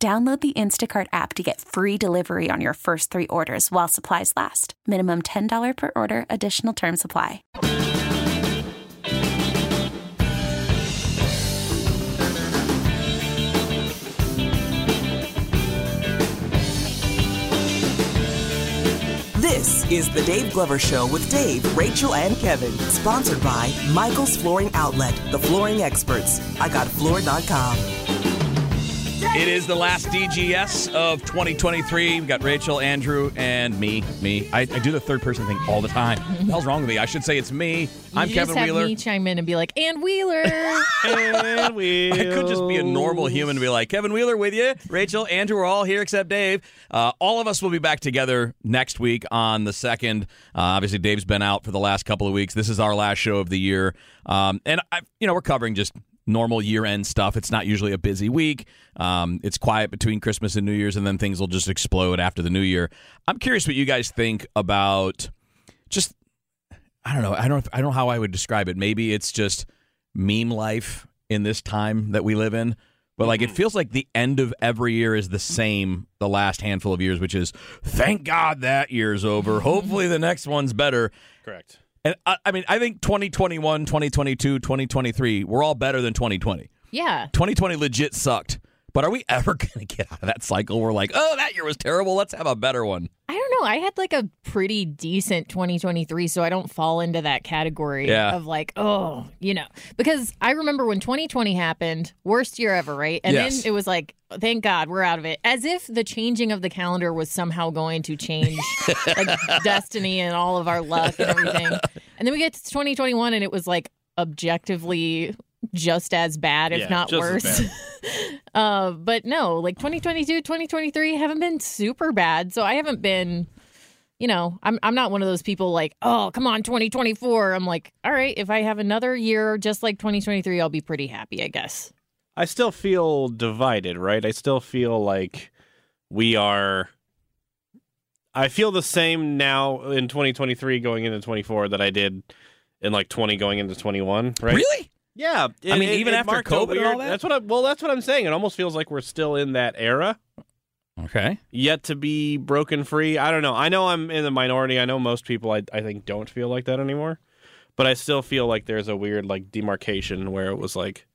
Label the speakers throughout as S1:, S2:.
S1: Download the Instacart app to get free delivery on your first three orders while supplies last. Minimum $10 per order, additional term supply.
S2: This is the Dave Glover Show with Dave, Rachel, and Kevin. Sponsored by Michael's Flooring Outlet, the flooring experts. I got floor.com.
S3: It is the last DGS of 2023. We've got Rachel, Andrew, and me. Me. I, I do the third person thing all the time. What the hell's wrong with me? I should say it's me. I'm
S4: you
S3: Kevin
S4: just have
S3: Wheeler.
S4: me chime in and be like, and Wheeler.
S3: and Wheeler. I could just be a normal human and be like, Kevin Wheeler with you. Rachel, Andrew, we're all here except Dave. Uh, all of us will be back together next week on the 2nd. Uh, obviously, Dave's been out for the last couple of weeks. This is our last show of the year. Um, and, I, you know, we're covering just normal year end stuff. It's not usually a busy week. Um, it's quiet between Christmas and New Year's, and then things will just explode after the new year. I'm curious what you guys think about just I don't know. I don't. I don't know how I would describe it. Maybe it's just meme life in this time that we live in. But like, it feels like the end of every year is the same. The last handful of years, which is thank God that year's over. Hopefully, the next one's better.
S5: Correct.
S3: And I, I mean, I think 2021, 2022, 2023, we're all better than 2020.
S4: yeah.
S3: 2020 legit sucked. But are we ever going to get out of that cycle? We're like, oh, that year was terrible. Let's have a better one.
S4: I don't know. I had like a pretty decent 2023, so I don't fall into that category
S3: Yeah.
S4: of like, oh, you know, because I remember when 2020 happened, worst year ever, right? And
S3: Yes.
S4: then it was like, thank God we're out of it. As if the changing of the calendar was somehow going to change like destiny and all of our luck and everything. And then we get to 2021 and it was like objectively just as bad, if
S5: Yeah,
S4: not worse. uh, but no, like 2022, 2023 haven't been super bad. So I haven't been, you know, I'm I'm not one of those people like, oh, come on, 2024. I'm like, all right, if I have another year just like 2023, I'll be pretty happy, I guess.
S5: I still feel divided, right? I still feel like we are. I feel the same now in 2023 going into 24 that I did in like 20 going into 21, right?
S3: Really?
S5: Yeah.
S3: I mean, even after
S5: marked
S3: COVID and all that?
S5: That's what I, well, that's what I'm saying. It almost feels like we're still in that era,
S3: Okay.
S5: yet to be broken free. I don't know. I know I'm in the minority. I know most people I, I think don't feel like that anymore. But I still feel like there's a weird like demarcation where it was like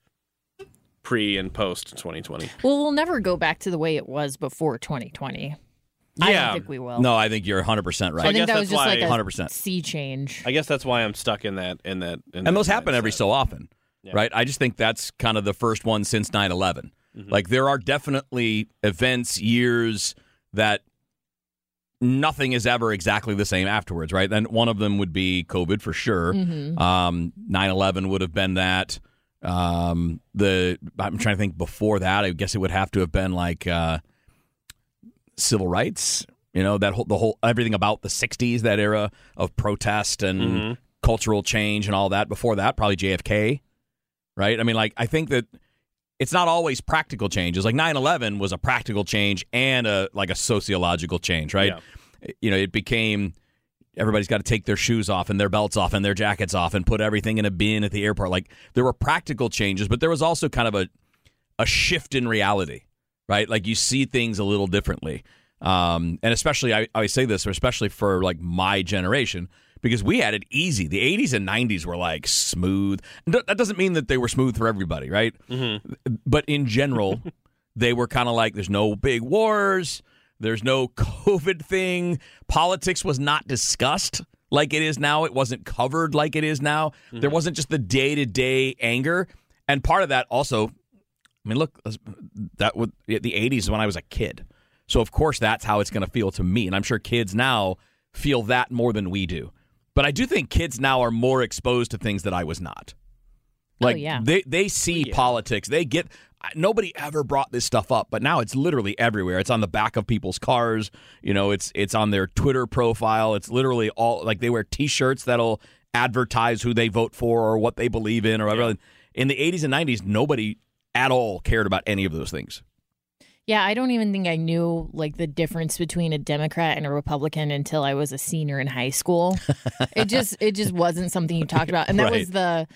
S5: pre and post 2020.
S4: Well, we'll never go back to the way it was before 2020. I
S5: Yeah.
S4: don't think we will.
S3: No, I think you're 100% right.
S4: I
S5: I
S4: think
S5: guess
S4: that was
S5: that's
S4: just like a
S3: 100%.
S4: sea change.
S5: I guess that's why I'm stuck in that in that. In
S3: and
S5: that
S3: those happen every
S5: mindset.
S3: so often,
S5: Yeah.
S3: right? I just think that's kind of the first one since 9 11.
S5: Mm-hmm.
S3: Like, there are definitely events, years that nothing is ever exactly the same afterwards, right? And one of them would be COVID for sure.
S4: Mm-hmm.
S3: Um, 9/11 would have been that. Um, the I'm trying to think before that. I guess it would have to have been like uh, civil rights. You know that whole the whole everything about the 60s, that era of protest and
S5: Mhm.
S3: cultural change and all that. Before that, probably JFK, right? I mean, like I think that it's not always practical changes. Like 9/11 was a practical change and a like a sociological change, right? You know, it became everybody's got to take their shoes off and their belts off and their jackets off and put everything in a bin at the airport. Like there were practical changes, but there was also kind of a a shift in reality, right? Like you see things a little differently. Um, and especially, I, I say this, especially for like my generation, because we had it easy. The 80s and 90s were like smooth. That doesn't mean that they were smooth for everybody, right? But in general, they were kind of like, there's no big wars, there's no COVID thing. Politics was not discussed like it is now. It wasn't covered like it is now. Mm-hmm. There wasn't just the day to day anger. And part of that also, I mean, look, that would the 80s is when I was a kid. So of course that's how it's going to feel to me. And I'm sure kids now feel that more than we do. But I do think kids now are more exposed to things that I was not.
S4: Oh,
S3: Like
S4: oh, yeah.
S3: they they see politics. They get nobody ever brought this stuff up, but now it's literally everywhere. It's on the back of people's cars. You know, it's it's on their Twitter profile. It's literally all like they wear T-shirts that'll advertise who they vote for or what they believe in or whatever. Yeah. In the 80s and 90s, nobody at all cared about any of those things.
S4: Yeah, I don't even think I knew like the difference between a Democrat and a Republican until I was a senior in high school. it just it just wasn't something you talked about. And that
S3: Right.
S4: was the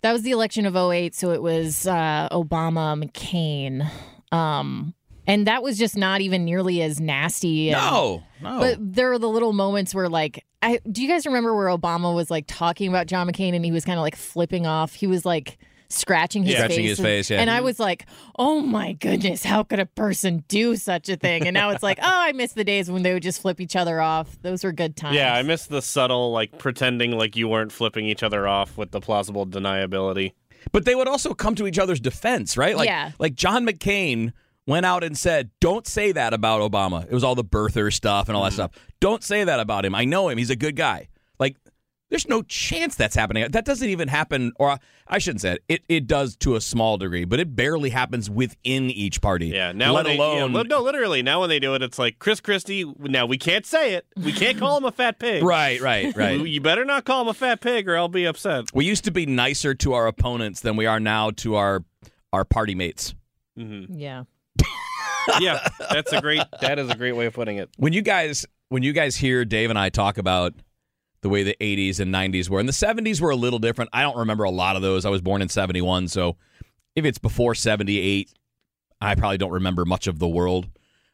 S4: that was the election of 08, so it was uh Obama, McCain. Um and that was just not even nearly as nasty. and-
S3: No, no.
S4: But there are the little moments where, like, I do you guys remember where Obama was like talking about John McCain and he was kind of like flipping off? He was like scratching his
S3: Scratching
S4: face,
S3: his
S4: and,
S3: face, yeah.
S4: and I was like, "Oh my goodness, how could a person do such a thing?" And now it's like, "Oh, I miss the days when they would just flip each other off. Those were good times."
S5: Yeah, I miss the subtle, like pretending like you weren't flipping each other off with the plausible deniability.
S3: But they would also come to each other's defense, right? Like,
S4: Yeah.
S3: like John McCain went out and said, "Don't say that about Obama." It was all the birther stuff and all that mm. stuff. Don't say that about him. I know him. He's a good guy. Like, there's no chance that's happening. That doesn't even happen, or I shouldn't say it. It, it does to a small degree, but it barely happens within each party.
S5: Yeah, now
S3: let
S5: when they, yeah,
S3: alone
S5: no, literally now when they do it, it's like Chris Christie. Now we can't say it. We can't call him a fat pig.
S3: right, right, right.
S5: You better not call him a fat pig, or I'll be upset.
S3: we used to be nicer to our opponents than we are now to our our party mates. Mm-hmm.
S4: yeah.
S5: Yeah, that's a great. That is a great way of putting it.
S3: when you guys when you guys hear Dave and I talk about the way the 80s and 90s were and the 70s were a little different. I don't remember a lot of those. I was born in 71, so if it's before 78, I probably don't remember much of the world.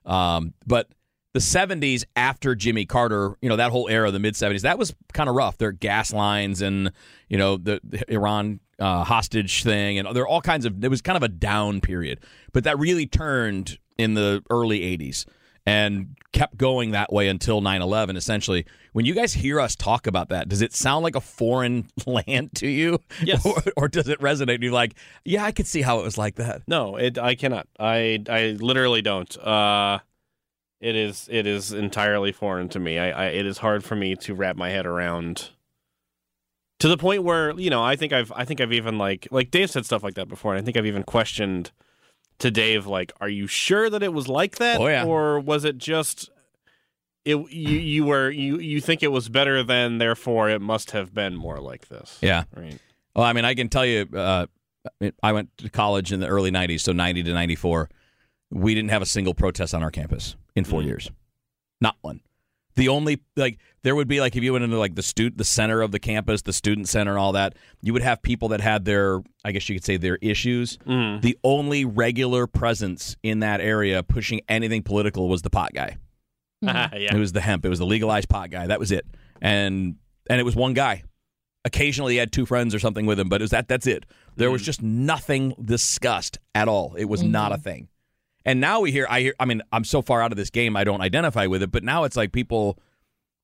S3: Um, but the 70s after Jimmy Carter, you know, that whole era, the mid 70s, that was kind of rough. There are gas lines and, you know, the, the Iran uh, hostage thing, and there are all kinds of, it was kind of a down period. But that really turned in the early 80s and kept going that way until 9-11 essentially when you guys hear us talk about that does it sound like a foreign land to you
S5: Yes.
S3: or, or does it resonate and you're like yeah i could see how it was like that
S5: No, it. I cannot. I. I literally don't. Uh, it is. It is entirely foreign to me. I, I. It is hard for me to wrap my head around. To the point where you know, I think I've. I think I've even like like Dave said stuff like that before, and I think I've even questioned to Dave like, are you sure that it was like that,
S3: Oh, yeah.
S5: or was it just? It you you were you you think it was better than therefore it must have been more like this.
S3: yeah
S5: Right.
S3: well i mean i can tell you uh, i went to college in the early 90s so 90 to 94 we didn't have a single protest on our campus in four years not one the only like there would be like if you went into like the student the center of the campus the student center and all that you would have people that had their i guess you could say their issues. Mm-hmm. The only regular presence in that area pushing anything political was the pot guy.
S5: Yeah.
S3: it was the hemp. It was the legalized pot guy. That was it. And and it was one guy. Occasionally he had two friends or something with him but it was that that's it. There was mm. just nothing discussed at all. It was not a mm-hmm. thing and now we hear i hear i mean i'm so far out of this game i don't identify with it but now it's like people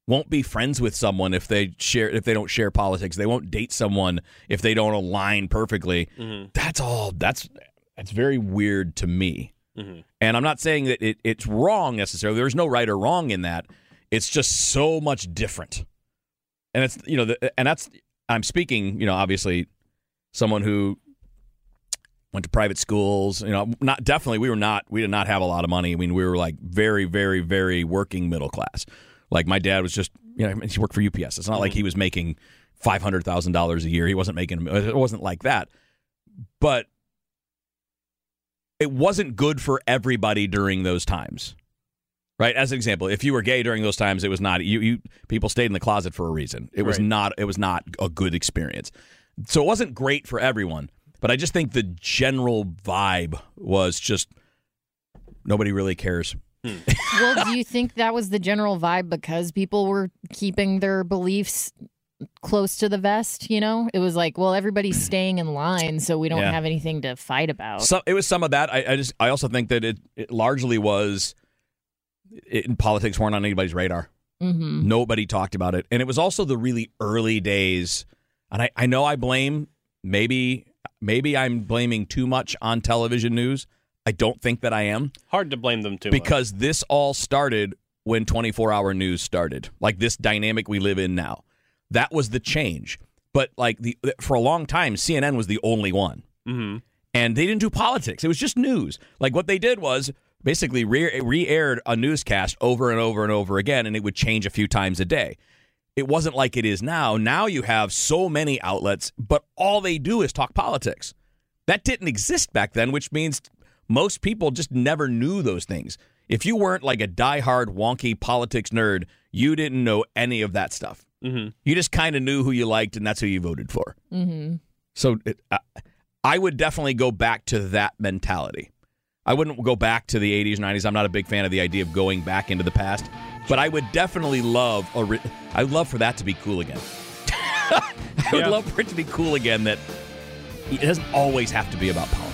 S3: won't be friends with someone if they share if they don't share politics. They won't date someone if they don't align perfectly. Mm-hmm. That's all that's that's very weird to me. Mm-hmm. And i'm not saying that it, it's wrong necessarily. There's no right or wrong in that. It's just so much different. And it's you know the, and that's i'm speaking you know obviously someone who went to private schools you know not definitely we were not we did not have a lot of money. I mean we were like very very very working middle class. Like my dad was just you know he worked for ups it's not like he mm-hmm. was making $500000 a year. He wasn't making it wasn't like that. But it wasn't good for everybody during those times right? As an example if you were gay during those times it was not you, you people stayed in the closet for a reason. It was
S5: Right.
S3: not it was not a good experience. So it wasn't great for everyone but i just think the general vibe was just nobody really cares
S4: well, do you think that was the general vibe because people were keeping their beliefs close to the vest. You know, it was like, well, everybody's staying in line, so we don't
S3: Yeah.
S4: have anything to fight about.
S3: So it was some of that. I, I just I also think that it, it largely was it, politics weren't on anybody's radar.
S4: hmm
S3: Nobody talked about it, and it was also the really early days. And I, I know I blame maybe maybe I'm blaming too much on television news. I don't think that I am
S5: Hard to blame them too much.
S3: because this all started when 24 hour news started. Like this dynamic we live in now. That was the change. But like the for a long time CNN was the only one
S5: hmm
S3: and they didn't do politics. It was just news. Like what they did was basically re aired a newscast over and over and over again, and it would change a few times a day. It wasn't like it is now. Now you have so many outlets, but all they do is talk politics. That didn't exist back then, which means most people just never knew those things. If you weren't like a diehard wonky politics nerd, you didn't know any of that stuff.
S5: hmm
S3: You just kind of knew who you liked, and that's who you voted for.
S4: hmm
S3: So it, I I would definitely go back to that mentality. I wouldn't go back to the 80s, 90s. I'm not a big fan of the idea of going back into the past, but I would definitely love. A re- I would love for that to be cool again. I would
S5: Yeah.
S3: love for it to be cool again. That it doesn't always have to be about politics.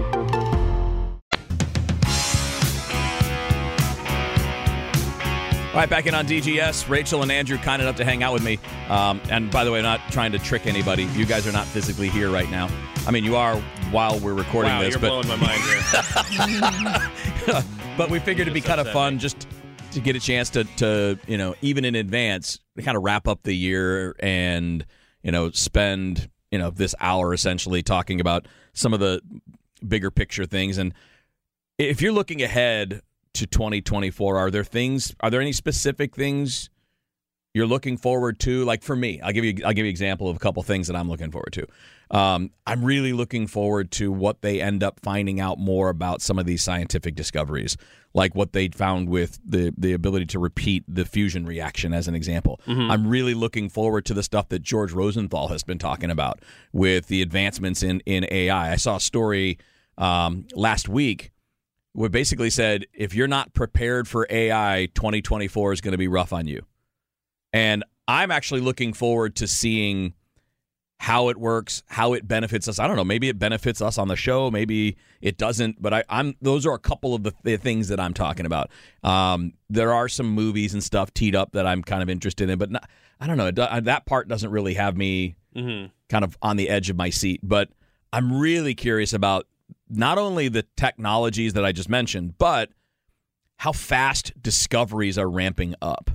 S3: All right, back in on DGS. Rachel and Andrew kind enough to hang out with me. Um, and by the way, I'm not trying to trick anybody. You guys are not physically here right now. I mean, you are while we're recording
S5: Wow,
S3: this,
S5: you're
S3: but
S5: blowing my mind here.
S3: but we figured it'd be kind of fun just to get a chance to, to you know even in advance kind of wrap up the year and you know spend you know this hour essentially talking about some of the bigger picture things and if you're looking ahead to 2024 are there things are there any specific things you're looking forward to? Like for me i'll give you i'll give you an example of a couple things that i'm looking forward to. Um, i'm really looking forward to what they end up finding out more about some of these scientific discoveries like what they found with the the ability to repeat the fusion reaction as an example. I'm really looking forward to the stuff that george rosenthal has been talking about with the advancements in in ai i saw a story um, last week where basically said if you're not prepared for ai 2024 is going to be rough on you and I'm actually looking forward to seeing how it works, how it benefits us. I don't know. Maybe it benefits us on the show. Maybe it doesn't. But I, I'm those are a couple of the, the things that I'm talking about. Um, there are some movies and stuff teed up that I'm kind of interested in, but not, I don't know. It, that part doesn't really have me
S5: hmm
S3: kind of on the edge of my seat. But I'm really curious about not only the technologies that I just mentioned, but how fast discoveries are ramping up.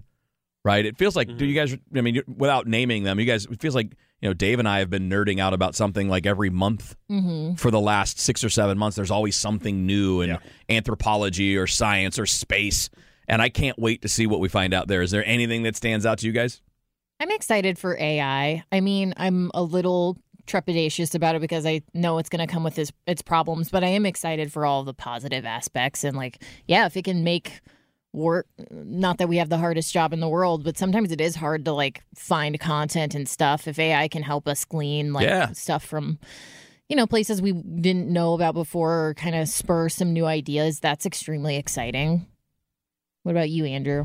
S3: Right? It feels like, do you guys? I mean, without naming them, you guys. It feels like you know, Dave and I have been nerding out about something like every month
S4: hmm
S3: for the last six or seven months. There's always something new in
S5: Yeah.
S3: anthropology or science or space, and I can't wait to see what we find out there. Is there anything that stands out to you guys?
S4: I'm excited for AI. I mean, I'm a little trepidatious about it because I know it's going to come with its its problems, but I am excited for all the positive aspects and like, yeah, if it can make work not that we have the hardest job in the world, but sometimes it is hard to like find content and stuff. If AI can help us glean like
S3: Yeah.
S4: stuff from you know, places we didn't know about before or kind of spur some new ideas, that's extremely exciting. What about you, Andrew?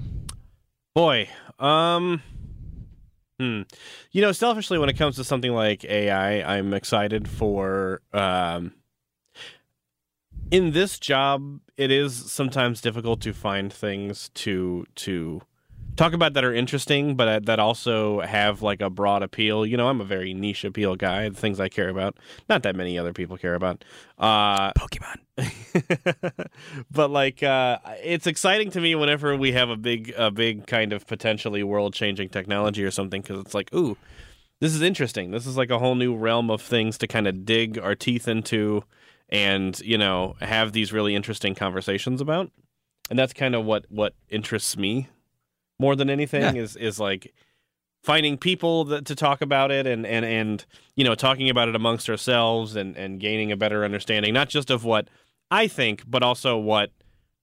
S5: Boy, um, hmm. You know, selfishly, when it comes to something like AI, I'm excited for. Um, in this job, it is sometimes difficult to find things to to talk about that are interesting, but that also have like a broad appeal. You know, I'm a very niche appeal guy. The things I care about, not that many other people care about. Uh,
S3: Pokemon.
S5: but like uh, it's exciting to me whenever we have a big a big kind of potentially world changing technology or something because it's like ooh this is interesting this is like a whole new realm of things to kind of dig our teeth into and you know have these really interesting conversations about and that's kind of what what interests me more than anything
S3: Yeah.
S5: is is like finding people that, to talk about it and and and you know talking about it amongst ourselves and and gaining a better understanding not just of what I think but also what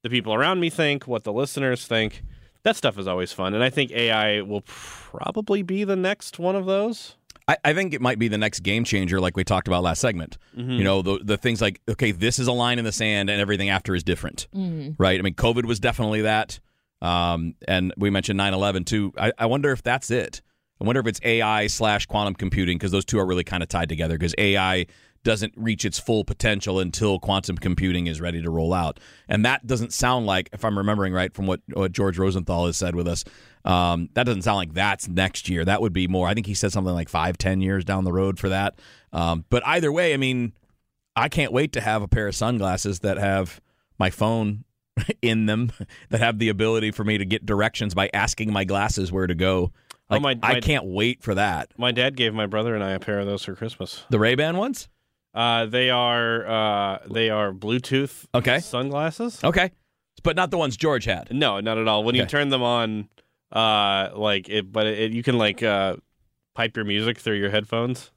S5: the people around me think what the listeners think that stuff is always fun and I think AI will probably be the next one of those
S3: I, I think it might be the next game changer, like we talked about last segment. Mm-hmm. You know, the the things like okay, this is a line in the sand, and everything after is different, mm-hmm. right? I mean, COVID was definitely that, um, and we mentioned 9-11 too. I, I wonder if that's it. I wonder if it's AI slash quantum computing because those two are really kind of tied together. Because AI doesn't reach its full potential until quantum computing is ready to roll out, and that doesn't sound like, if I'm remembering right from what, what George Rosenthal has said with us, um, that doesn't sound like that's next year. That would be more. I think he said something like five, ten years down the road for that. Um, but either way, I mean, I can't wait to have a pair of sunglasses that have my phone in them that have the ability for me to get directions by asking my glasses where to go.
S5: Oh,
S3: Like,
S5: my-
S3: I can't wait for that.
S5: my dad gave my brother and I a pair of those for Christmas
S3: The Ray Ban ones.
S5: uh, they are uh, they are Bluetooth
S3: Okay.
S5: sunglasses
S3: Okay, but not the ones George had.
S5: No, not at all. When you turn them on, uh, like it, but it, you can like uh, pipe your music through your headphones,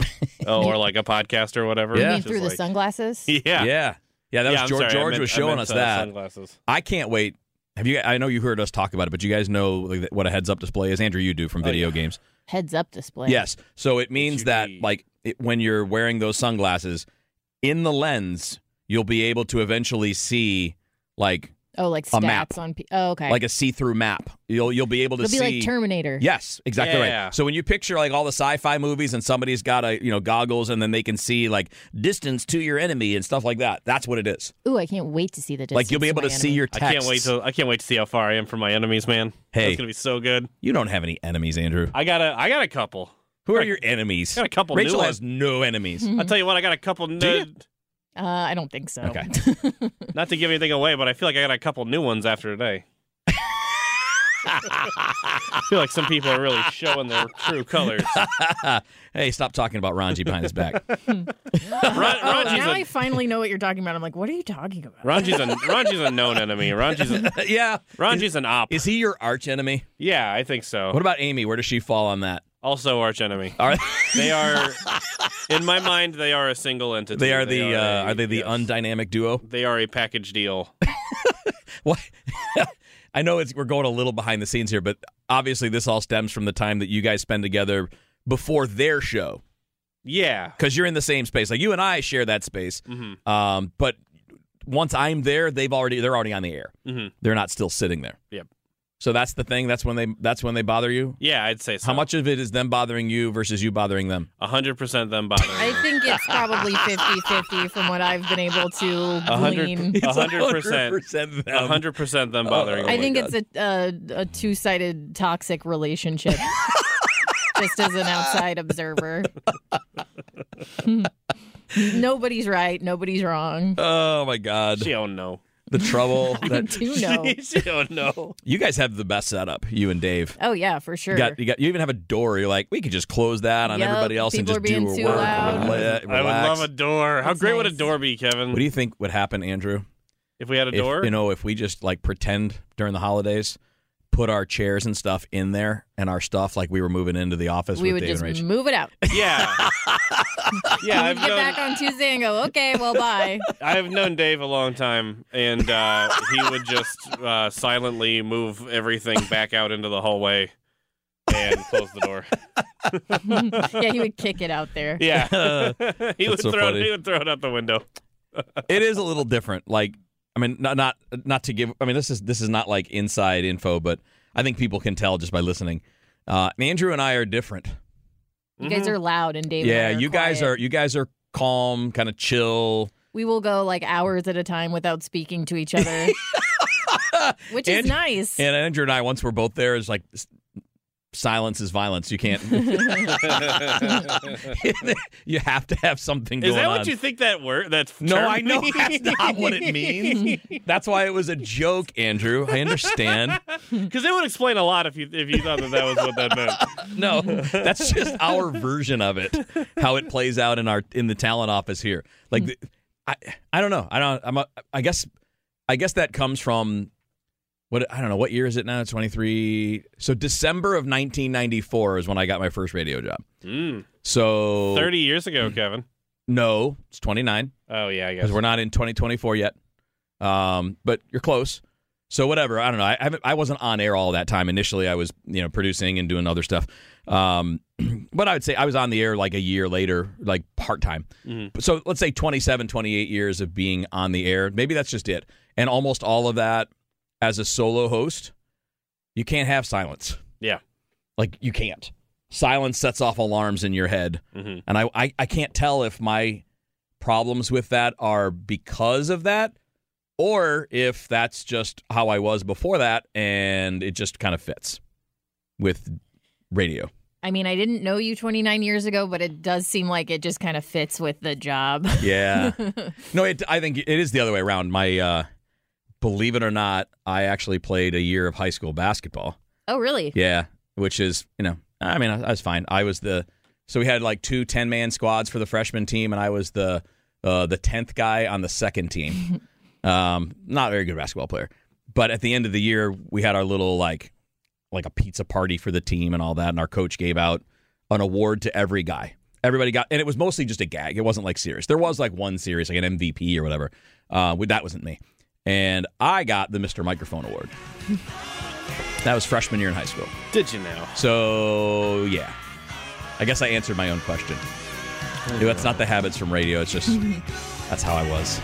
S5: oh, or like a podcast or whatever.
S3: Yeah.
S4: You mean
S5: Which is
S4: through the sunglasses?
S5: Yeah,
S3: yeah, yeah. That
S5: Yeah,
S3: was
S5: I'm
S3: George.
S5: sorry,
S3: George
S5: meant-
S3: was showing us that.
S5: sunglasses.
S3: I can't wait. Have you? I know you heard us talk about it, but you guys know what a heads-up display is. Andrew, you do from
S5: Oh,
S3: video
S5: yeah.
S3: games.
S4: Heads up display.
S3: Yes. So it means that
S5: UV.
S3: like it, when you're wearing those sunglasses in the lens, you'll be able to eventually see like
S4: Oh, like
S3: A
S4: stats
S3: map.
S4: on. P- oh, okay.
S3: like a see-through map. You'll you'll be able to
S4: It'll be
S3: see
S4: like Terminator.
S3: Yes, exactly
S5: Yeah.
S3: right. So when you picture like all the sci-fi movies and somebody's got a you know goggles and then they can see like distance to your enemy and stuff like that. That's what it is.
S4: Ooh, I can't wait to see the.
S3: like you'll be able
S4: my
S3: to see
S4: enemy.
S3: your
S5: I can't wait to I can't wait to see how far I am from my enemies, man.
S3: Hey.
S5: that's gonna be so good.
S3: You don't have any enemies, Andrew.
S5: I got a I got a couple.
S3: Who are your enemies?
S5: I Got a couple
S3: Rachel
S5: ones.
S3: has no enemies.
S5: I'll tell you what, I got a couple.
S3: Do you?
S4: Uh, I don't think so.
S3: Okay.
S5: Not to give anything away, but I feel like I got a couple new ones after today. I feel like some people are really showing their true colors.
S3: hey, stop talking about Ranji behind his back.
S5: Ron,
S4: Oh,
S5: Ranji's,
S4: now I
S5: a,
S4: finally know what you're talking about. I'm like, what are you talking about?
S5: Ranji's, a, Ranji's a known enemy. Ranji's, a,
S3: yeah.
S5: Ranji's an op.
S3: Is he your arch enemy?
S5: Yeah, I think so.
S3: What about Amy? Where does she fall on that?
S5: Also, arch enemy.
S3: Right.
S5: They are, in my mind, they are a single entity.
S3: They are the
S5: a-
S3: uh, are they the
S5: yes.
S3: undynamic duo?
S5: They are a package deal.
S3: What? I know it's we're going a little behind the scenes here, but obviously this all stems from the time that you guys spend together before their show
S5: Yeah.
S3: because you're in the same space. Like you and I share that space,
S5: Mhm.
S3: um, but once I'm there, they've already they're already on the air.
S5: Mhm.
S3: They're not still sitting there.
S5: Yep.
S3: So that's the thing. That's when they that's when they bother you.
S5: Yeah, I'd say so.
S3: How much of it is them bothering you versus you bothering them?
S5: 100% them bothering
S4: I
S5: me.
S4: think it's probably 50-50 from what I've been able to
S5: hundred-
S4: glean.
S5: A hundred percent.
S3: 100% them.
S5: A hundred percent them oh bothering
S3: Oh
S4: I think
S3: God.
S4: it's a, a a two sided toxic relationship. Just as an outside observer. nobody's right. Nobody's wrong.
S3: Oh my god,
S5: She don't know.
S3: The trouble
S4: I
S3: that
S4: do know.
S5: she don't know.
S3: you guys have the best setup. You and Dave.
S4: Oh yeah, for sure.
S3: You got, you got you even have a door. You're like, we could just close that on
S4: Yep,
S3: everybody else and
S4: people
S3: just
S4: are
S3: do
S4: being
S3: our
S4: too
S3: work.
S4: loud.
S3: Rela-
S5: I would
S3: relax.
S5: love a door. How
S4: That's
S5: great would a
S4: nice.
S5: door be, Kevin?
S3: What do you think would happen, Andrew?
S5: if we had a
S3: If,
S5: door?
S3: you know, if we just like pretend during the holidays, put our chairs and stuff in there and our stuff like we were moving into the office
S4: we
S3: with
S4: would
S3: Dave
S4: just
S3: and Rachel.
S4: move it out.
S5: yeah. yeah, I've
S4: We'd get
S5: known,
S4: back on Tuesday and go, okay, well, bye.
S5: I've known Dave a long time, and uh, he would just uh, silently move everything back out into the hallway and close the door.
S4: yeah, he would kick it out there.
S5: Yeah, he would
S3: so
S5: throw
S3: funny.
S5: it, he would throw it out the window.
S3: it is a little different. Like, I mean, not not not to give. I mean, this is this is not like inside info, but I think people can tell just by listening. Uh, Andrew and I are different.
S4: You guys are loud and David.
S3: yeah,
S4: and I are
S3: you guys
S4: quiet.
S3: are you guys are calm, kind of chill.
S4: We will go like hours at a time without speaking to each other, which is
S3: And-
S4: nice.
S3: And Andrew and I, once we're both there, is like s- silence is violence. You can't. you have to have something going on.
S5: Is that
S3: on.
S5: what you think that word? That's
S3: no, I know that's not what it means. That's why it was a joke, Andrew. I understand.
S5: Because it would explain a lot if you if you thought that that was what that meant.
S3: No, that's just our version of it. How it plays out in our in the talent office here. Like, hmm. I I don't know. I don't. I'm. A, I guess. I guess that comes from. What I don't know. What year is it now? Twenty three. So December of 1994 is when I got my first radio job.
S5: Mm.
S3: So
S5: Thirty years ago, Kevin.
S3: No, it's 29
S5: Oh yeah, I guess
S3: because we're not in 2024 yet. Um, but you're close. So whatever. I don't know. I I, haven't, I wasn't on air all that time. Initially, I was you know producing and doing other stuff. Um, but I would say I was on the air like a year later, like part time. So let's say 27, 28 years of being on the air. Maybe that's just it. And almost all of that as a solo host, you can't have silence.
S5: Yeah.
S3: Like you can't. Silence sets off alarms in your head,
S5: Mhm.
S3: and I, I I can't tell if my problems with that are because of that, or if that's just how I was before that, and it just kind of fits with radio.
S4: I mean, I didn't know you 29 years ago, but it does seem like it just kind of fits with the job.
S3: Yeah. no, it, I think it is the other way around. My uh, believe it or not, I actually played a year of high school basketball.
S4: oh, really?
S3: Yeah, which is you know, I mean, I was fine. I was the so we had like two 10 man squads for the freshman team, and I was the uh, the tenth guy on the second team. um, not a very good basketball player, but at the end of the year, we had our little like like a pizza party for the team and all that, and our coach gave out an award to every guy. Everybody got, and it was mostly just a gag. It wasn't like serious. There was like one serious, like an MVP or whatever. Uh, that wasn't me, and I got the Mr. Microphone Award. that was freshman year in high school.
S5: Did you now?
S3: So yeah, I guess I answered my own question. Oh, that's not the habits from radio. It's just that's how I was.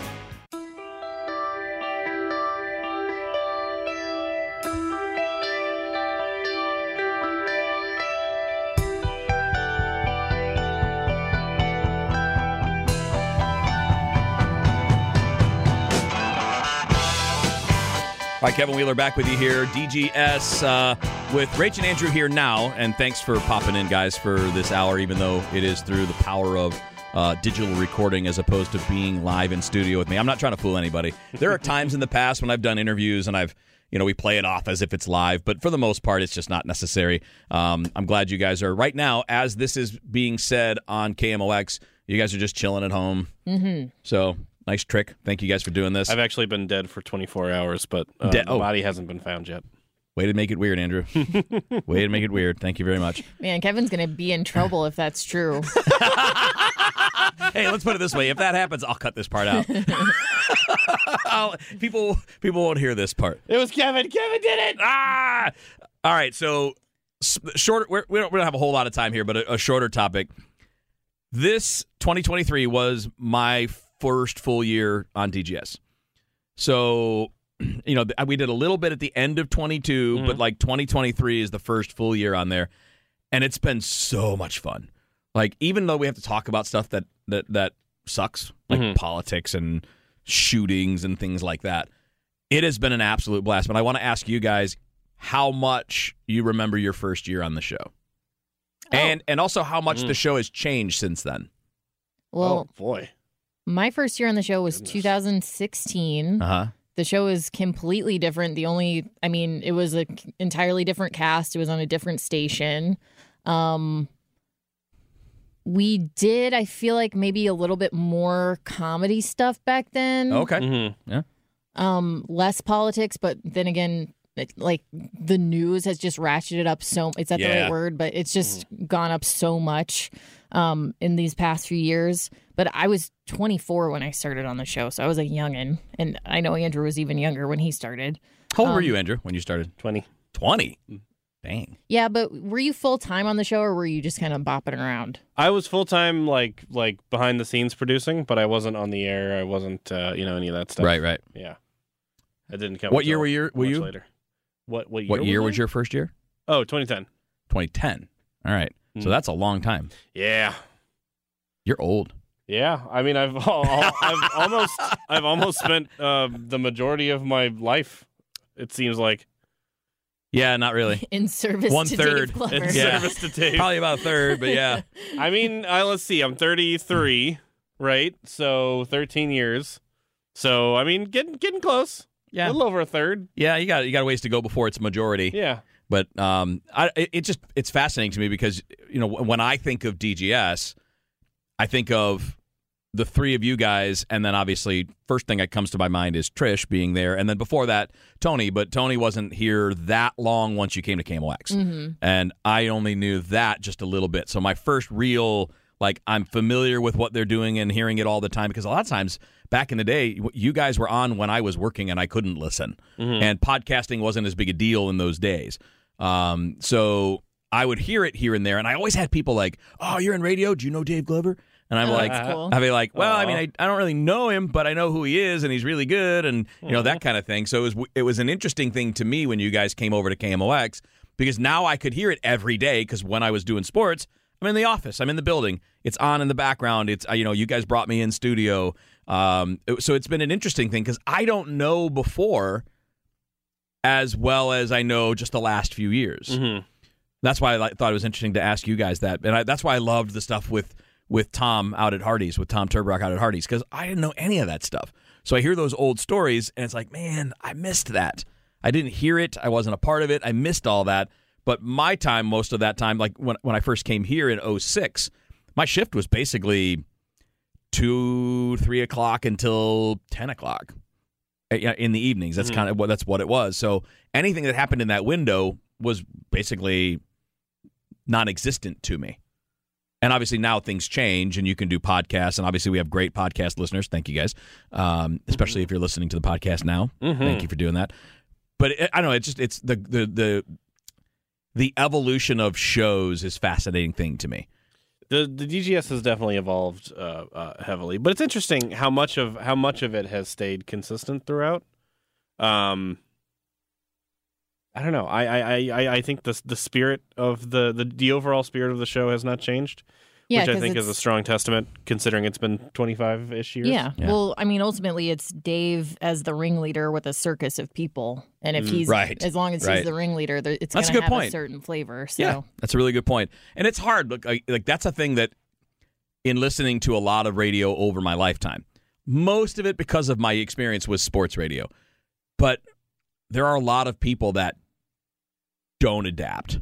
S3: All right, Kevin Wheeler back with you here. DGS uh, with Rach and Andrew here now. And thanks for popping in, guys, for this hour, even though it is through the power of uh, digital recording as opposed to being live in studio with me. I'm not trying to fool anybody. There are times in the past when I've done interviews and I've you know, we play it off as if it's live, but for the most part, it's just not necessary. Um, I'm glad you guys are right now, as this is being said on KMOX, you guys are just chilling at home. Mm-hmm. So nice trick. Thank you guys for doing this.
S5: I've actually been dead for 24 hours, but uh,
S3: De-
S5: the
S3: oh.
S5: body hasn't been found yet.
S3: Way to make it weird, Andrew. Way to make it weird. Thank you very much.
S4: Man, Kevin's going to be in trouble if that's true.
S3: Hey, let's put it this way: if that happens, I'll cut this part out. People, people won't hear this part.
S5: It was Kevin. Kevin did it.
S3: Ah! All right, so short. We're, we don't we don't have a whole lot of time here, but a, a shorter topic. This 2023 was my first full year on DGS. So, you know, we did a little bit at the end of 22, but mm-hmm. like 2023 is the first full year on there, and it's been so much fun. Like, even though we have to talk about stuff that that that sucks, like mm-hmm. politics and shootings and things like that, it has been an absolute blast. But I want to ask you guys how much you remember your first year on the show, oh. and and also how much mm. the show has changed since then.
S4: Well,
S5: oh boy.
S4: My first year on the show was
S5: Goodness.
S4: 2016.
S3: Uh huh.
S4: The show is completely different. The only, I mean, it was an entirely different cast. It was on a different station. Um, we did, I feel like maybe a little bit more comedy stuff back then.
S3: Okay.
S5: hmm
S4: Um, less politics, but then again, it, like the news has just ratcheted up so. Is that the right word? But it's just gone up so much um, in these past few years. But I was 24 when I started on the show, so I was a youngin, and I know Andrew was even younger when he started.
S3: How old were
S4: Um,
S3: you, Andrew, when you started?
S5: 20.
S3: 20. Dang.
S4: Yeah, but were you full time on the show, or were you just kind of bopping around?
S5: I was full time, like like behind the scenes producing, but I wasn't on the air. I wasn't, uh, you know, any of that stuff.
S3: Right, right.
S5: Yeah. I didn't come.
S3: What year were you? Were you?
S5: later? What what year?
S3: What year was
S5: I?
S3: your first year?
S5: Oh, 2010.
S3: 2010. All right. So
S5: Hmm.
S3: that's a long time.
S5: Yeah.
S3: You're old.
S5: Yeah, I mean, I've al- al- I've almost I've almost spent uh, the majority of my life. It seems like
S3: Yeah, not really.
S4: in service
S3: One
S4: to
S3: third.
S4: Dave
S5: In
S3: Yeah.
S5: service to Dave.
S3: Probably about a third, but yeah.
S5: I mean, I, let's see. I'm 33, right? So 13 years. So I mean, getting getting close.
S3: Yeah.
S5: a little over a third.
S3: Yeah, you got you got a ways to go before it's majority.
S5: Yeah.
S3: But um, I, it, it just it's fascinating to me because you know when I think of DGS, I think of the three of you guys, and then obviously first thing that comes to my mind is Trish being there, and then before that Tony. But Tony wasn't here that long once you came to KMOX, and I only knew that just a little bit. So my first real like I'm familiar with what they're doing and hearing it all the time because a lot of times back in the day you guys were on when I was working and I couldn't listen, and podcasting wasn't as big a deal in those days. Um, so I would hear it here and there, and I always had people like, "Oh, you're in radio? Do you know Dave Glover?" And I'm
S4: Oh,
S3: like,
S4: cool.
S3: I'd be like, "Well, I mean, I, I don't really know him, but I know who he is, and he's really good, and you know that kind of thing." So it was it was an interesting thing to me when you guys came over to KMOX because now I could hear it every day because when I was doing sports, I'm in the office, I'm in the building, it's on in the background. It's uh, you know you guys brought me in studio, um, so it's been an interesting thing because I don't know before as well as I know just the last few years.
S5: Mhm.
S3: That's why I thought it was interesting to ask you guys that, and I, that's why I loved the stuff with with Tom out at Hardy's, with Tom Terbrock out at Hardy's, because I didn't know any of that stuff. So I hear those old stories, and it's like, man, I missed that. I didn't hear it. I wasn't a part of it. I missed all that. But my time, most of that time, like when when I first came here in 06, my shift was basically two, three o'clock until ten o'clock Uh, in the evenings. That's mm-hmm. kind of what that's what it was. So anything that happened in that window was basically non-existent to me. And obviously now things change, and you can do podcasts. And obviously we have great podcast listeners. Thank you guys, um, especially mm-hmm. if you're listening to the podcast now. Mm-hmm. Thank you for doing that. But it, I don't know. It's just it's the the the the evolution of shows is fascinating thing to me.
S5: The the DGS has definitely evolved uh, uh, heavily, but it's interesting how much of how much of it has stayed consistent throughout. Um, I don't know. I I, I- I, think the the spirit of the, the the overall spirit of the show has not changed,
S4: Yeah,
S5: which I think is a strong testament considering it's been twenty five ish years.
S4: Yeah.
S3: Yeah.
S4: Well, I mean, ultimately, it's Dave as the ringleader with a circus of people, and if he's
S3: Mm, Right.
S4: as long as
S3: Right.
S4: he's the ringleader, it's
S3: That's a
S4: going to
S3: good
S4: have
S3: point.
S4: a certain flavor. So
S3: Yeah, that's a really good point. And it's hard. Look, like, like that's a thing that in listening to a lot of radio over my lifetime, most of it because of my experience with sports radio, but there are a lot of people that don't adapt.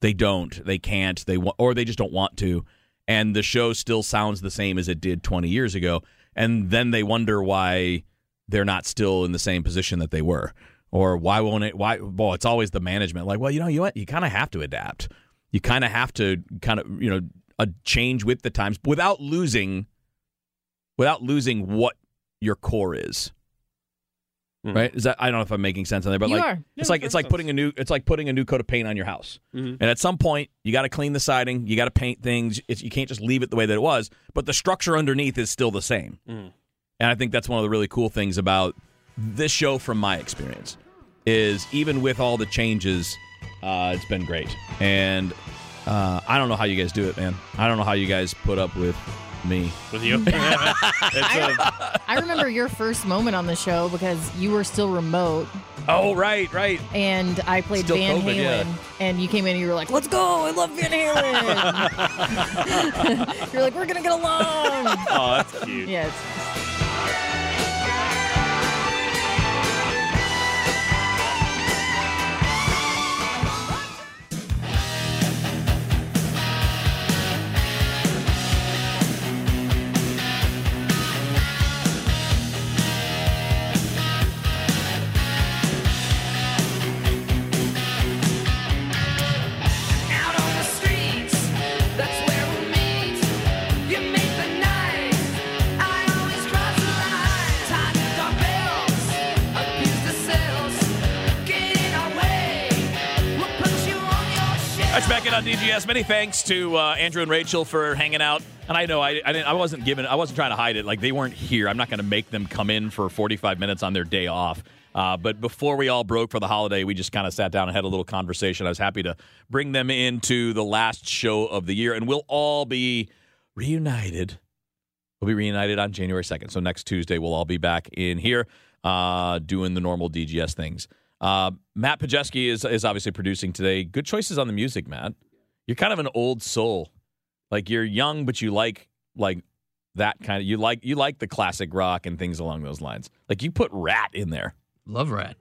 S3: They don't. They can't. They want, or they just don't want to. And the show still sounds the same as it did 20 years ago. And then they wonder why they're not still in the same position that they were, or why won't it? Why? Well, it's always the management. Like, well, you know, you? You kind of have to adapt. You kind of have to kind of you know a change with the times without losing, without losing what your core is.
S5: Mhm.
S3: Right? Is that I don't know if I'm making sense on there, but
S4: You
S3: like
S4: are.
S3: it's
S5: Yeah,
S3: like it's like
S5: sense.
S3: putting a new it's like putting a new coat of paint on your house.
S5: Mhm.
S3: And at some point, you got to clean the siding, you got to paint things. It's, you can't just leave it the way that it was, but the structure underneath is still the same.
S5: Mhm.
S3: And I think that's one of the really cool things about this show, from my experience, is even with all the changes, uh, it's been great. And uh, I don't know how you guys do it, man. I don't know how you guys put up with me.
S5: with you. it's a, uh,
S4: I remember your first moment on the show because you were still remote,
S3: Oh, right, right.
S4: and I played
S3: Still
S4: Van
S3: COVID,
S4: Halen,
S3: yeah.
S4: and you came in and you were like, "Let's go! I love Van Halen." You're like, "We're gonna get along."
S5: oh, that's cute.
S4: yeah.
S6: That's
S3: back in on DGS. Many thanks to uh, Andrew and Rachel for hanging out. And I know I, I. I wasn't giving. I wasn't trying to hide it. Like they weren't here. I'm not going to make them come in for 45 minutes on their day off. Uh, but before we all broke for the holiday, we just kind of sat down and had a little conversation. I was happy to bring them into the last show of the year, and we'll all be reunited. We'll be reunited on January 2nd. So next Tuesday, we'll all be back in here uh, doing the normal DGS things. Uh, Matt Podjeski is is obviously producing today. Good choices on the music, Matt. You're kind of an old soul. Like you're young, but you like like that kind of you like you like the classic rock and things along those lines. Like you put Ratt in there.
S7: Love Ratt.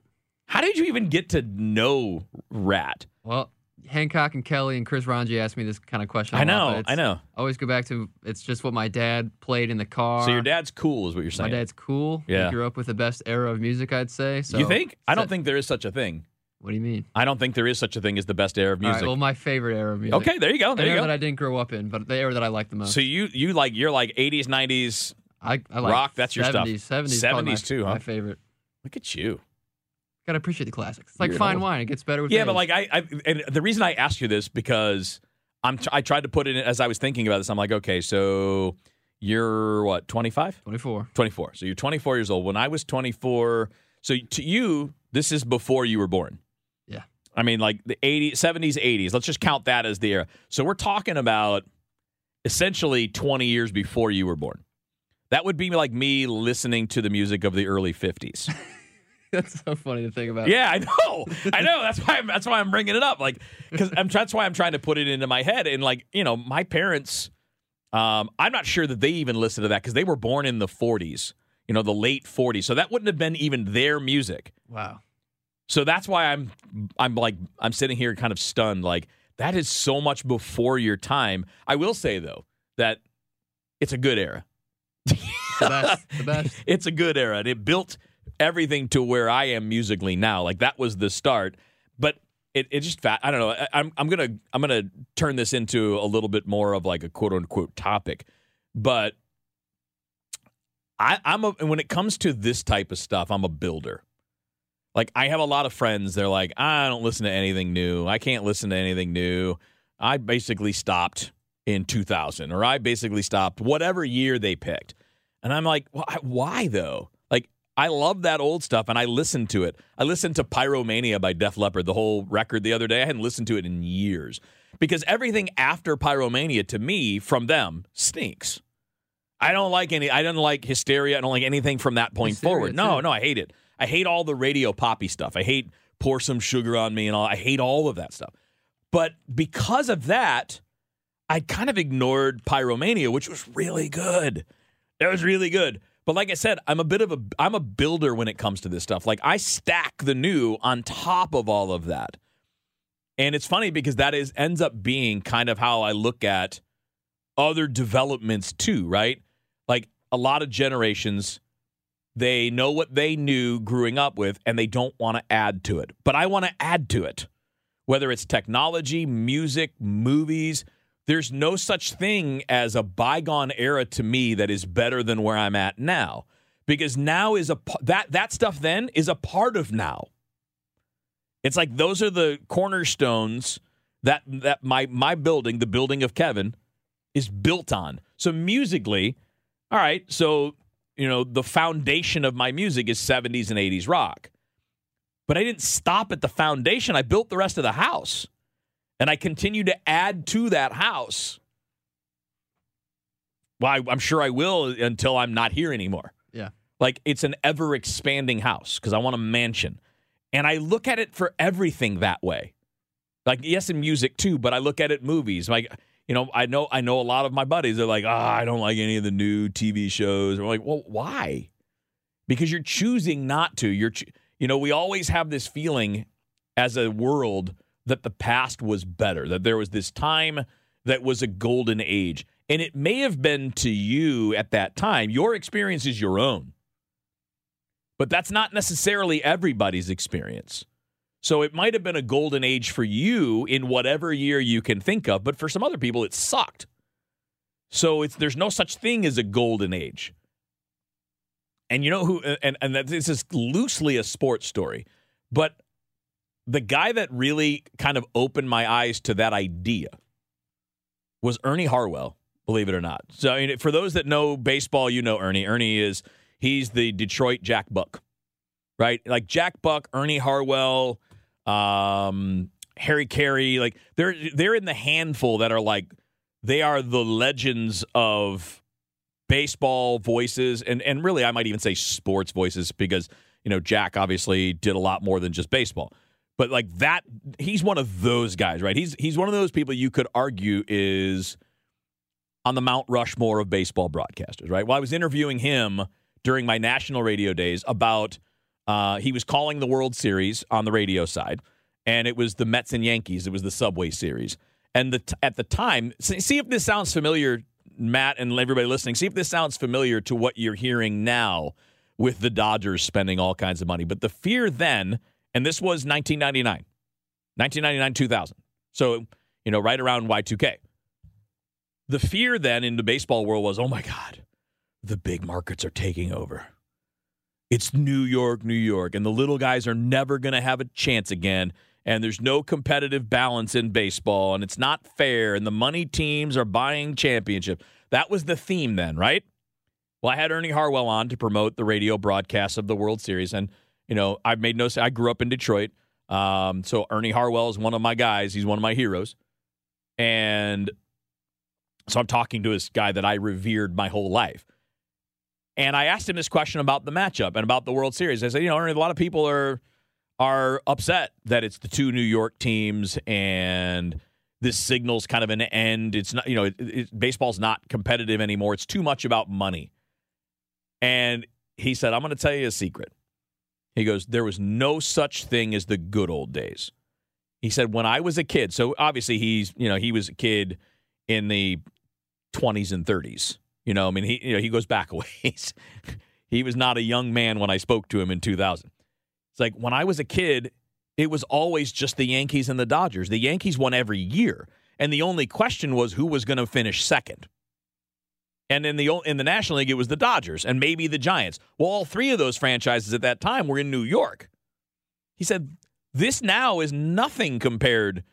S3: How did you even get to know Ratt?
S7: Well, Hancock and Kelly and Chris Ranji asked me this kind of question. I
S3: know, I know.
S7: I always go back to it's just what my dad played in the car.
S3: So your dad's cool, is what you're saying.
S7: My dad's cool.
S3: Yeah.
S7: He grew up with the best era of music, I'd say. So
S3: you think? I don't think there is such a thing.
S7: What do you mean?
S3: I don't think there is such a thing as the best era of
S7: All right,
S3: music.
S7: well, my favorite era of music.
S3: okay, there you go. There you
S7: era
S3: go.
S7: that I didn't grow up in, but the era that I like the most.
S3: So you you like you're like 80s, 90s.
S7: I, I like
S3: rock, that's your stuff.
S7: 70s, 70s, probably
S3: 70s too, huh?
S7: My favorite.
S3: Look at you.
S7: Gotta appreciate the classics. It's like fine wine; it gets better with age.
S3: Yeah,
S7: age.
S3: but like I, I and the reason I asked you this because I'm I tried to put it in as I was thinking about this. I'm like, okay, so you're what 25,
S7: 24.
S3: 24. So you're 24 years old. When I was 24, so to you, this is before you were born.
S7: Yeah.
S3: I mean, like the 80s, 70s, 80s. Let's just count that as the era. So we're talking about essentially 20 years before you were born. That would be like me listening to the music of the early 50s.
S7: That's so funny to think about.
S3: Yeah, I know. I know. That's why. I'm, that's why I'm bringing it up. Like, because I'm. That's why I'm trying to put it into my head. And like, you know, my parents. Um, I'm not sure that they even listened to that because they were born in the 40s. You know, the late 40s. So that wouldn't have been even their music.
S7: Wow.
S3: So that's why I'm. I'm like. I'm sitting here kind of stunned. Like that is so much before your time. I will say though that it's a good era.
S7: The best. The best.
S3: it's a good era and it built everything to where I am musically now. Like that was the start, but it, it just. I don't know. I, I'm I'm gonna I'm gonna turn this into a little bit more of like a quote unquote topic, but I, I'm a when it comes to this type of stuff, I'm a builder. Like I have a lot of friends. They're like, I don't listen to anything new. I can't listen to anything new. I basically stopped in 2000, or I basically stopped whatever year they picked. And I'm like, why though? I love that old stuff, and I listened to it. I listened to Pyromania by Def Leppard, the whole record the other day. I hadn't listened to it in years because everything after Pyromania to me from them stinks. I don't like any. I don't like Hysteria. I don't like anything from that point
S7: Hysteria,
S3: forward. No, no, I hate it. I hate all the radio poppy stuff. I hate pour some sugar on me and all. I hate all of that stuff. But because of that, I kind of ignored Pyromania, which was really good. That was really good. But like I said, I'm a bit of a I'm a builder when it comes to this stuff. Like I stack the new on top of all of that. And it's funny because that is ends up being kind of how I look at other developments too, right? Like a lot of generations they know what they knew growing up with and they don't want to add to it. But I want to add to it. Whether it's technology, music, movies, there's no such thing as a bygone era to me that is better than where I'm at now. Because now is a that that stuff then is a part of now. It's like those are the cornerstones that that my my building, the building of Kevin, is built on. So musically, all right, so you know, the foundation of my music is 70s and 80s rock. But I didn't stop at the foundation. I built the rest of the house. And I continue to add to that house. Well, I, I'm sure I will until I'm not here anymore.
S7: Yeah.
S3: Like it's an ever expanding house because I want a mansion. And I look at it for everything that way. Like, yes, in music too, but I look at it movies. Like, you know, I know I know a lot of my buddies are like, ah, I don't like any of the new TV shows. I'm like, well, why? Because you're choosing not to. You're, you know, we always have this feeling as a world that the past was better, that there was this time that was a golden age. And it may have been to you at that time. Your experience is your own. But that's not necessarily everybody's experience. So it might have been a golden age for you in whatever year you can think of, but for some other people, it sucked. So there's no such thing as a golden age. And you know who? And and this is loosely a sports story, but the guy that really kind of opened my eyes to that idea was Ernie Harwell. Believe it or not. So I mean, for those that know baseball, you know Ernie. Ernie is he's the Detroit Jack Buck, right? Like Jack Buck, Ernie Harwell, um, Harry Caray. Like they're they're in the handful that are like they are the legends of baseball voices and and really I might even say sports voices because you know, Jack obviously did a lot more than just baseball. But like that, he's one of those guys, right? He's he's one of those people you could argue is on the Mount Rushmore of baseball broadcasters, right? Well, I was interviewing him during my national radio days about uh, he was calling the World Series on the radio side, and it was the Mets and Yankees. It was the Subway Series, and the at the time, see if this sounds familiar, Matt, and everybody listening. See if this sounds familiar to what you're hearing now with the Dodgers spending all kinds of money. But the fear then, and this was 1999, 1999, 2000. So you know, right around Y2K. The fear then in the baseball world was, oh my God, the big markets are taking over. It's New York, New York, and the little guys are never going to have a chance again. And there's no competitive balance in baseball, and it's not fair. And the money teams are buying championship. That was the theme then, right? Well, I had Ernie Harwell on to promote the radio broadcast of the World Series, and you know, I've made no. I grew up in Detroit, um, so Ernie Harwell is one of my guys. He's one of my heroes, and so I'm talking to this guy that I revered my whole life. And I asked him this question about the matchup and about the World Series. I said, you know, Ernie, a lot of people are are upset that it's the two New York teams and this signals kind of an end. It's not, you know, it, it, baseball's not competitive anymore. It's too much about money. And he said, I'm going to tell you a secret. He goes, There was no such thing as the good old days. He said, When I was a kid, so obviously he's, you know, he was a kid in the 20s and 30s. You know, I mean, he, you know, he goes back a ways. he was not a young man when I spoke to him in 2000. It's like when I was a kid, it was always just the Yankees and the Dodgers. The Yankees won every year, and the only question was who was going to finish second. And in the in the National League, it was the Dodgers and maybe the Giants. Well, all three of those franchises at that time were in New York. He said, "This now is nothing compared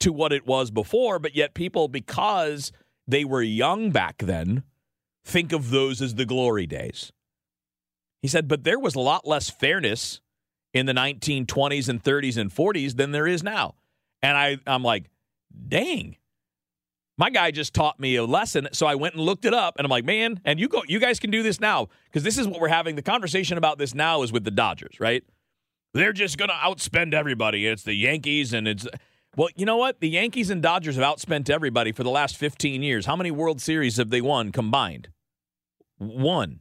S3: to what it was before, but yet people, because they were young back then, think of those as the glory days." He said, "But there was a lot less fairness." in the 1920s and 30s and 40s than there is now. And I, I'm like, dang. My guy just taught me a lesson, so I went and looked it up, and I'm like, man, and you go, you guys can do this now because this is what we're having. The conversation about this now is with the Dodgers, right? They're just to outspend everybody. It's the Yankees, and it's well, you know what? The Yankees and Dodgers have outspent everybody for the last 15 years. How many World Series have they won combined? One.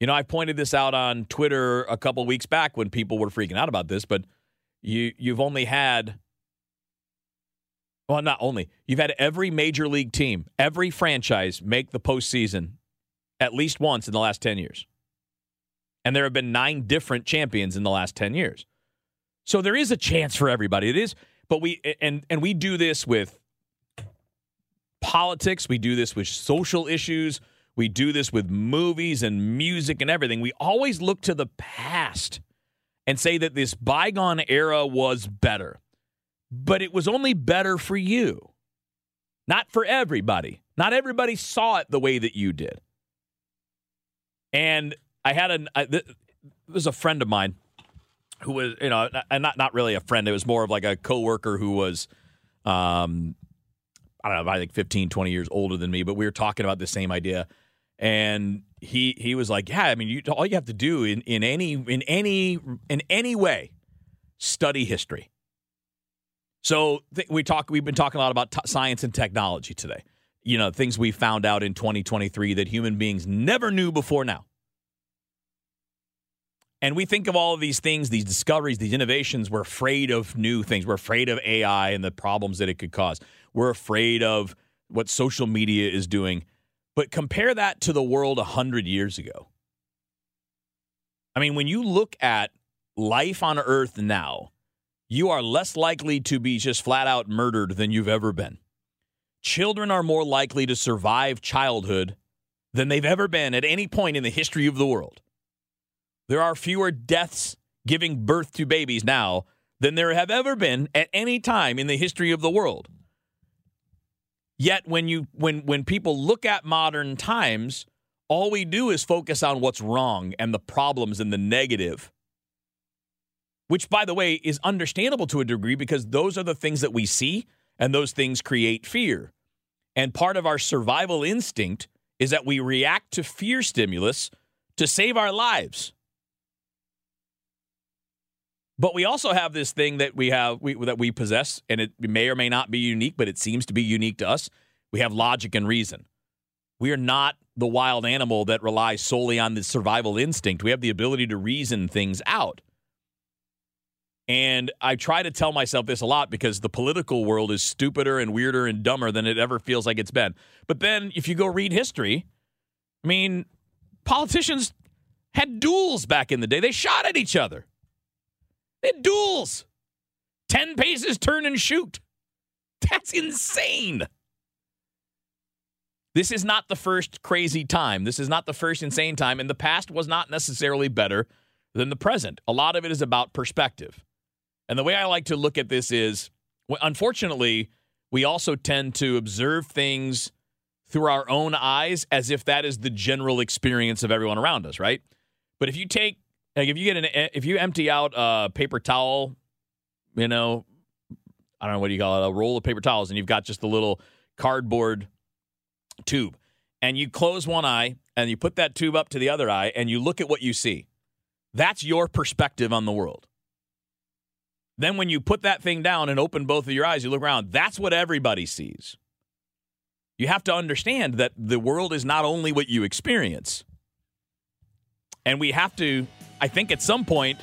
S3: You know, I pointed this out on Twitter a couple weeks back when people were freaking out about this, but you you've only had well, not only you've had every major league team, every franchise make the postseason at least once in the last ten years, and there have been nine different champions in the last ten years. So there is a chance for everybody. It is, but we and and we do this with politics. We do this with social issues. We do this with movies and music and everything. We always look to the past and say that this bygone era was better. But it was only better for you, not for everybody. Not everybody saw it the way that you did. And I had a I, th- was a friend of mine who was, you know, and not not really a friend. It was more of like a coworker who was, um, I don't know, I think 15, 20 years older than me. But we were talking about the same idea and he he was like, yeah, I mean, you, all you have to do in, in any in any in any way, study history. So th- we talk. We've been talking a lot about t- science and technology today. You know, things we found out in 2023 that human beings never knew before now. And we think of all of these things, these discoveries, these innovations. We're afraid of new things. We're afraid of AI and the problems that it could cause. We're afraid of what social media is doing. But compare that to the world 100 years ago. I mean, when you look at life on Earth now, you are less likely to be just flat out murdered than you've ever been. Children are more likely to survive childhood than they've ever been at any point in the history of the world. There are fewer deaths giving birth to babies now than there have ever been at any time in the history of the world. Yet when you when when people look at modern times, all we do is focus on what's wrong and the problems and the negative. Which by the way is understandable to a degree because those are the things that we see and those things create fear. And part of our survival instinct is that we react to fear stimulus to save our lives. But we also have this thing that we have we, that we possess, and it may or may not be unique, but it seems to be unique to us. We have logic and reason. We are not the wild animal that relies solely on the survival instinct. We have the ability to reason things out. And I try to tell myself this a lot because the political world is stupider and weirder and dumber than it ever feels like it's been. But then if you go read history, I mean, politicians had duels back in the day. They shot at each other. They had duels. 10 paces, turn and shoot. That's insane. This is not the first crazy time. This is not the first insane time. And the past was not necessarily better than the present. A lot of it is about perspective. And the way I like to look at this is unfortunately, we also tend to observe things through our own eyes as if that is the general experience of everyone around us, right? But if you take like if you get an if you empty out a paper towel, you know, I don't know what do you call it, a roll of paper towels, and you've got just a little cardboard tube, and you close one eye and you put that tube up to the other eye, and you look at what you see. That's your perspective on the world. Then when you put that thing down and open both of your eyes, you look around, that's what everybody sees. You have to understand that the world is not only what you experience. And we have to, I think, at some point,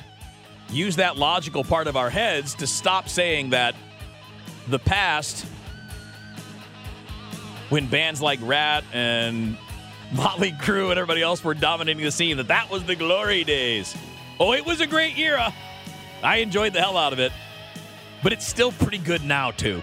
S3: use that logical part of our heads to stop saying that the past, when bands like Ratt and Motley Crue and everybody else were dominating the scene, that that was the glory days. Oh, it was a great era. I enjoyed the hell out of it. But it's still pretty good now, too.